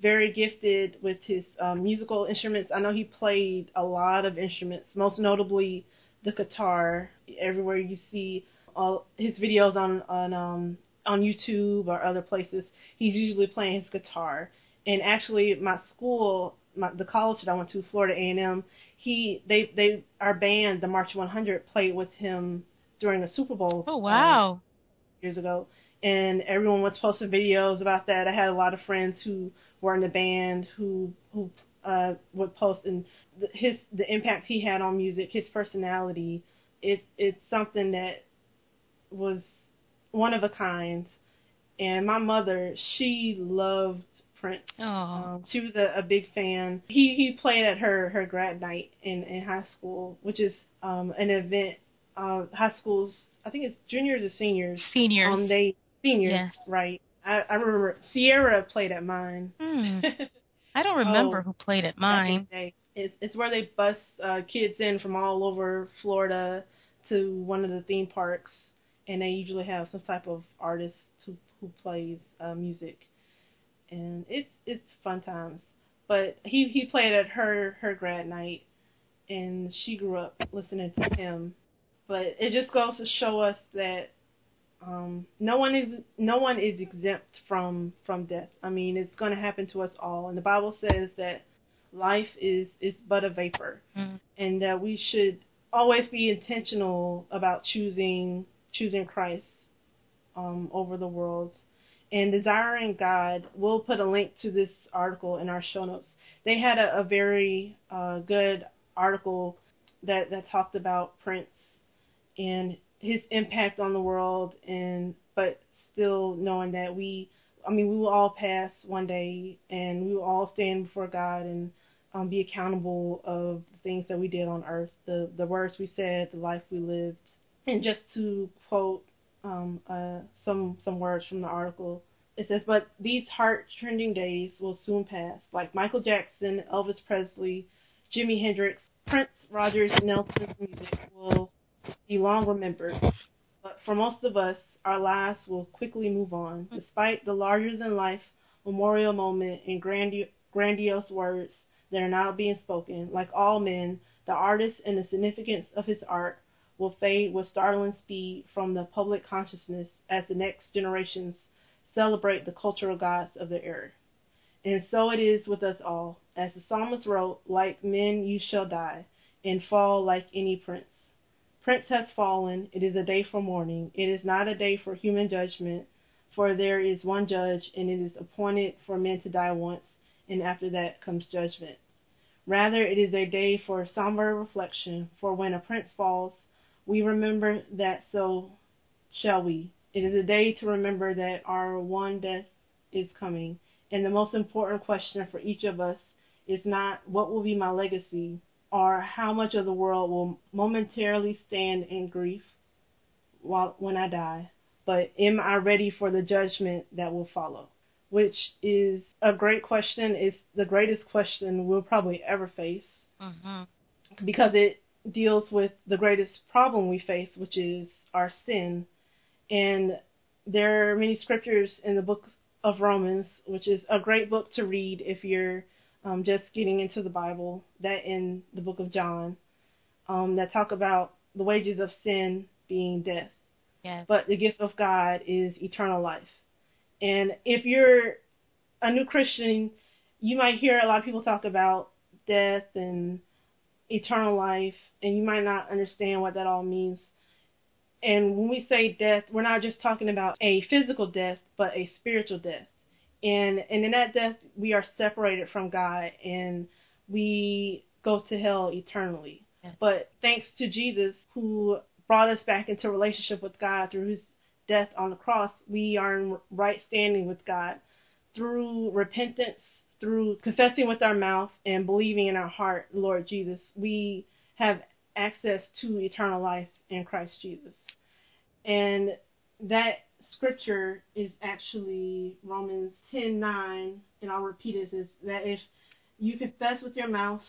very gifted with his um, musical instruments. I know he played a lot of instruments, most notably the guitar. Everywhere you see all his videos on on um, on YouTube or other places, he's usually playing his guitar. And actually, my school my, the college that I went to, Florida A&M, he they they our band, the Marching 100, played with him during the Super Bowl. Oh wow! Um, years ago, and everyone was posting videos about that. I had a lot of friends who were in the band who who uh, would post and the, his the impact he had on music, his personality. It's it's something that was one of a kind. And my mother, she loved Prince. Um, she was a, a big fan. He he played at her her grad night in in high school, which is um an event. Uh, high schools, I think it's juniors or seniors. Seniors. Um, they seniors, yes. right? I I remember Ciara played at mine. Hmm. (laughs) I don't remember oh, who played at mine. It's it's where they bus uh, kids in from all over Florida to one of the theme parks, and they usually have some type of artist who who plays uh, music and it's it's fun times. But he he played at her her grad night, and she grew up listening to him. But it just goes to show us that um, no one is no one is exempt from from death. I mean, it's going to happen to us all, and the Bible says that life is is but a vapor, mm. and that we should always be intentional about choosing choosing Christ um, over the world and Desiring God. We'll put a link to this article in our show notes. They had a, a very uh, good article that that talked about Prince and his impact on the world, and but still knowing that we, I mean, we will all pass one day, and we will all stand before God and um, be accountable of the things that we did on earth, the the words we said, the life we lived, and just to quote um, uh, some some words from the article. It says, "But these heart-trending days will soon pass. Like Michael Jackson, Elvis Presley, Jimi Hendrix, Prince, Rogers, Nelson's music will be long remembered. But for most of us, our lives will quickly move on, despite the larger-than-life memorial moment and grandi- grandiose words that are now being spoken. Like all men, the artist and the significance of his art will fade with startling speed from the public consciousness as the next generations celebrate the cultural gods of the era. And so it is with us all. As the psalmist wrote, like men you shall die, and fall like any prince. Prince has fallen. It is a day for mourning. It is not a day for human judgment, for there is one judge, and it is appointed for men to die once, and after that comes judgment. Rather, it is a day for somber reflection, for when a prince falls, we remember that so shall we. It is a day to remember that our one death is coming, and the most important question for each of us is not what will be my legacy or how much of the world will momentarily stand in grief while when I die, but am I ready for the judgment that will follow? Which is a great question. It's the greatest question we'll probably ever face Mm-hmm. because it deals with the greatest problem we face, which is our sin. And there are many scriptures in the book of Romans, which is a great book to read if you're um, just getting into the Bible, that in the book of John, um, that talk about the wages of sin being death, Yes. but the gift of God is eternal life. And if you're a new Christian, you might hear a lot of people talk about death and eternal life, and you might not understand what that all means. And when we say death, we're not just talking about a physical death, but a spiritual death. And and in that death, we are separated from God, and we go to hell eternally. Yes. But thanks to Jesus, who brought us back into relationship with God through His death on the cross, we are in right standing with God through repentance, through confessing with our mouth and believing in our heart, Lord Jesus. We have access to eternal life in Christ Jesus. And that scripture is actually Romans 10:9, and I'll repeat it. Is that if you confess with your mouth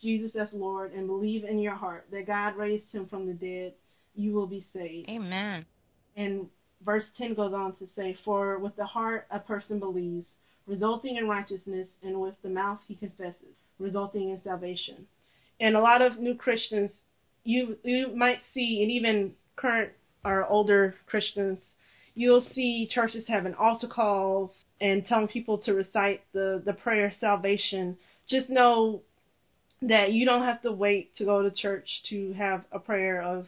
Jesus as Lord and believe in your heart that God raised him from the dead, you will be saved. Amen. And verse 10 goes on to say, For with the heart a person believes, resulting in righteousness, and with the mouth he confesses, resulting in salvation. And a lot of new Christians, you you might see, and even current or older Christians, you'll see churches having altar calls and telling people to recite the, the prayer of salvation. Just know that you don't have to wait to go to church to have a prayer of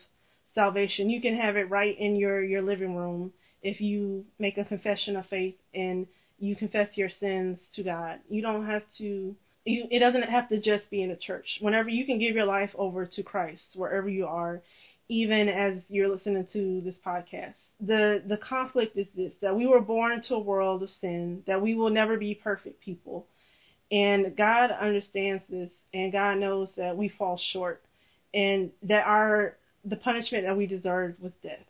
salvation. You can have it right in your, your living room if you make a confession of faith and you confess your sins to God. You don't have to you, it doesn't have to just be in a church. Whenever you can give your life over to Christ, wherever you are, even as you're listening to this podcast. The the conflict is this that we were born into a world of sin, that we will never be perfect people. And God understands this and God knows that we fall short and that our the punishment that we deserved was death.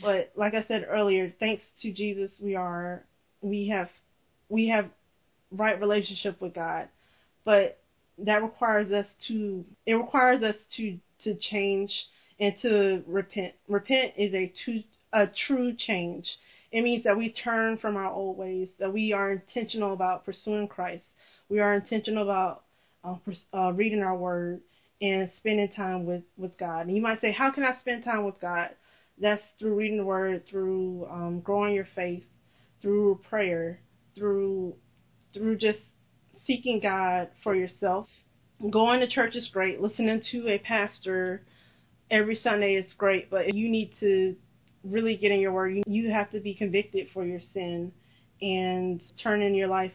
But like I said earlier, thanks to Jesus we are we have we have right relationship with God. But that requires us to it requires us to to change and to repent. Repent is a true a true change. It means that we turn from our old ways, that we are intentional about pursuing Christ. We are intentional about uh, uh, reading our word and spending time with, with God. And you might say, how can I spend time with God? That's through reading the word, through um, growing your faith, through prayer, through through just seeking God for yourself. Going to church is great. Listening to a pastor every Sunday is great, but you need to really get in your word. You have to be convicted for your sin and turn in your life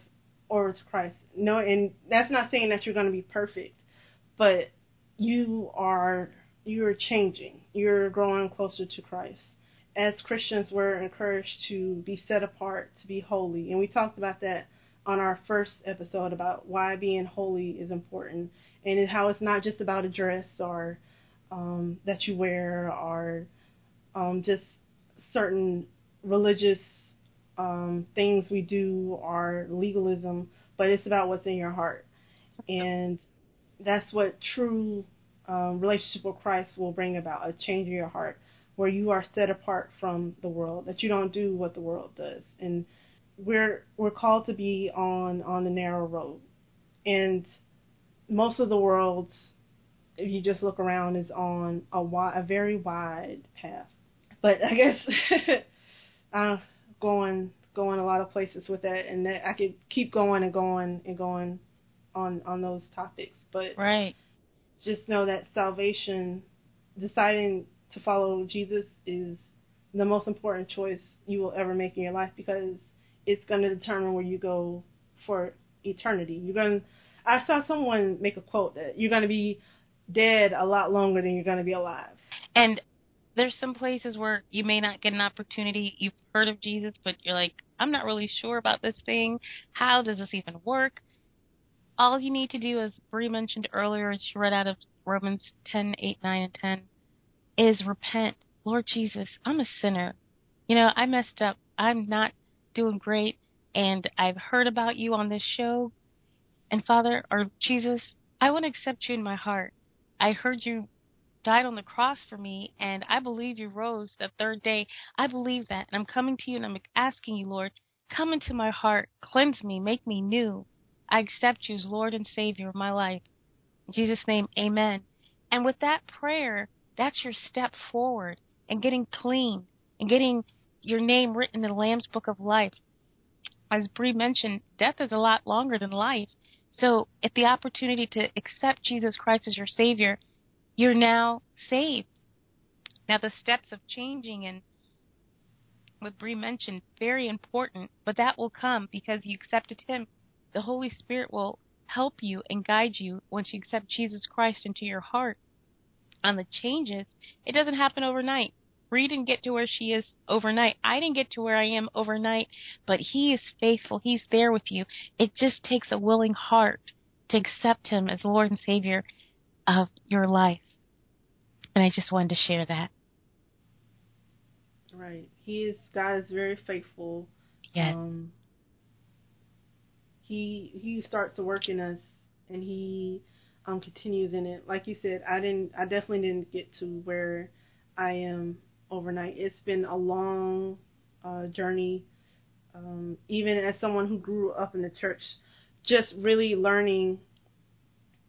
over to Christ. No, and that's not saying that you're going to be perfect, but you are you're changing. You're growing closer to Christ. As Christians, we're encouraged to be set apart, to be holy, and we talked about that on our first episode about why being holy is important and how it's not just about a dress or um, that you wear or um, just certain religious um, things we do or legalism, but it's about what's in your heart. And that's what true um, relationship with Christ will bring about a change in your heart where you are set apart from the world, that you don't do what the world does. And we're we're called to be on on the narrow road. And most of the world if you just look around is on a wide, a very wide path. But I guess (laughs) uh going going a lot of places with that and that I could keep going and going and going on on those topics. But right. just know that salvation deciding to follow Jesus is the most important choice you will ever make in your life because it's going to determine where you go for eternity. You're going. I saw someone make a quote that you're going to be dead a lot longer than you're going to be alive. And there's some places where you may not get an opportunity. You've heard of Jesus, but you're like, I'm not really sure about this thing. How does this even work? All you need to do, as Bree mentioned earlier, she read out of Romans 10, 8, 9, and 10, is repent. Lord Jesus, I'm a sinner. You know, I messed up. I'm not doing great, and I've heard about you on this show. And Father, or Jesus, I want to accept you in my heart. I heard you died on the cross for me, and I believe you rose the third day. I believe that, and I'm coming to you and I'm asking you, Lord, come into my heart, cleanse me, make me new. I accept you as Lord and Savior of my life. In Jesus' name, amen. And with that prayer, that's your step forward and getting clean and getting your name written in the Lamb's Book of Life. As Bree mentioned, death is a lot longer than life. So, if the opportunity to accept Jesus Christ as your Savior, you're now saved. Now, the steps of changing and what Bree mentioned, very important, but that will come because you accepted Him. The Holy Spirit will help you and guide you once you accept Jesus Christ into your heart. On the changes, it doesn't happen overnight. Bree didn't get to where she is overnight. I didn't get to where I am overnight, but He is faithful. He's there with you. It just takes a willing heart to accept Him as Lord and Savior of your life. And I just wanted to share that. Right. He is God is very faithful. Yes. Um, he he starts to work in us and he um continues in it. Like you said, I didn't I definitely didn't get to where I am overnight. It's been a long uh, journey. Um, even as someone who grew up in the church, just really learning,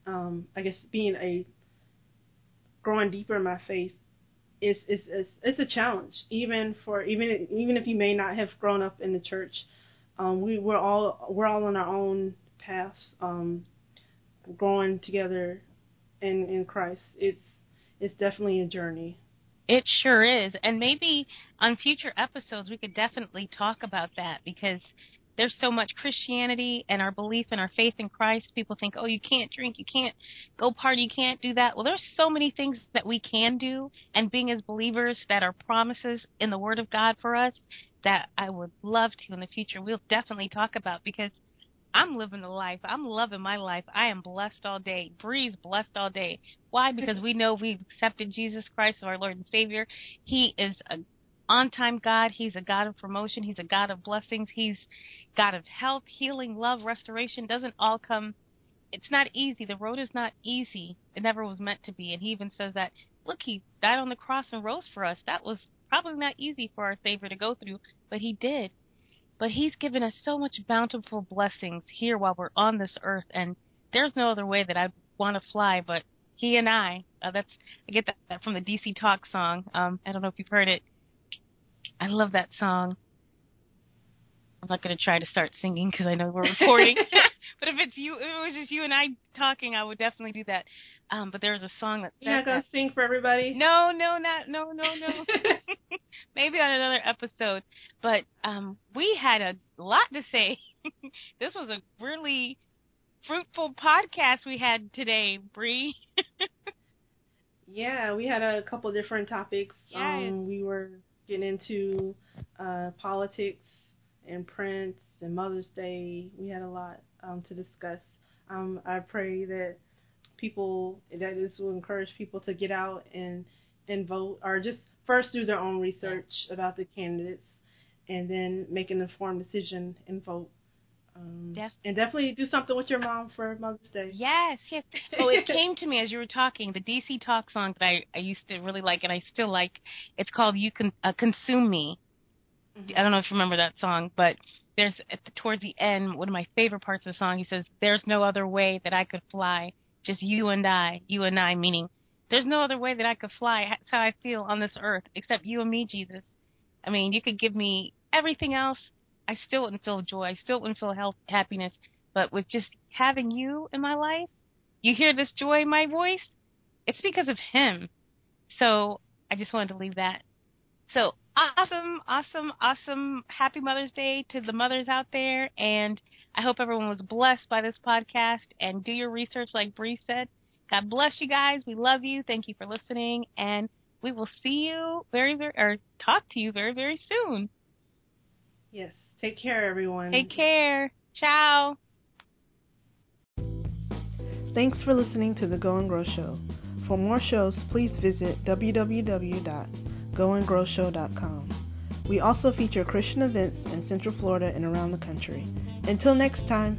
um, I guess, being a growing deeper in my faith is is it's a challenge. Even for even even if you may not have grown up in the church, um, we we're all we're all on our own paths, um, growing together in in Christ. It's it's definitely a journey. It sure is. And maybe on future episodes, we could definitely talk about that because there's so much Christianity and our belief and our faith in Christ. People think, oh, you can't drink, you can't go party, you can't do that. Well, there's so many things that we can do, and being as believers that are promises in the Word of God for us that I would love to in the future. We'll definitely talk about because I'm living the life. I'm loving my life. I am blessed all day. Bree's blessed all day. Why? Because we know we've accepted Jesus Christ as our Lord and Savior. He is a on time God. He's a God of promotion. He's a God of blessings. He's God of health, healing, love, restoration. Doesn't all come it's not easy. The road is not easy. It never was meant to be. And he even says that, look, he died on the cross and rose for us. That was probably not easy for our Savior to go through, but he did. But He's given us so much bountiful blessings here while we're on this earth, and there's no other way that I want to fly but He and I. Uh, that's I get that, that from the DC Talk song. Um, I don't know if you've heard it. I love that song. I'm not going to try to start singing because I know we're recording. (laughs) (laughs) but if it's you, if it was just you and I talking, I would definitely do that. Um, but there's a song that you're not going to sing for everybody. No, no, not no, no, no. (laughs) Maybe on another episode. But um, we had a lot to say. this was a really fruitful podcast we had today, Bree. Yeah, we had a couple different topics. Yes. Um, we were getting into uh, politics and Prince and Mother's Day. We had a lot um, to discuss. Um, I pray that people that this will encourage people to get out and and vote, or just first do their own research about the candidates, and then make an informed decision and vote. Um, Def- and definitely do something with your mom for Mother's Day. Yes, yes. Oh, it came to me as you were talking. The DC Talk song that I I used to really like and I still like. It's called "You Can uh, Consume Me." I don't know if you remember that song, but there's the, towards the end one of my favorite parts of the song. He says, "There's no other way that I could fly, just you and I, you and I." Meaning, there's no other way that I could fly. That's how I feel on this earth, except you and me, Jesus. I mean, you could give me everything else, I still wouldn't feel joy. I still wouldn't feel health, happiness. But with just having you in my life, you hear this joy in my voice. It's because of him. So I just wanted to leave that. So awesome, awesome, awesome. Happy Mother's Day to the mothers out there. And I hope everyone was blessed by this podcast and do your research like Bree said. God bless you guys. We love you. Thank you for listening. And we will see you very, very, or talk to you very, very soon. Yes. Take care, everyone. Take care. Ciao. Thanks for listening to the Go and Grow Show. For more shows, please visit www.goandgrowshow.com. We also feature Christian events in Central Florida and around the country. Until next time.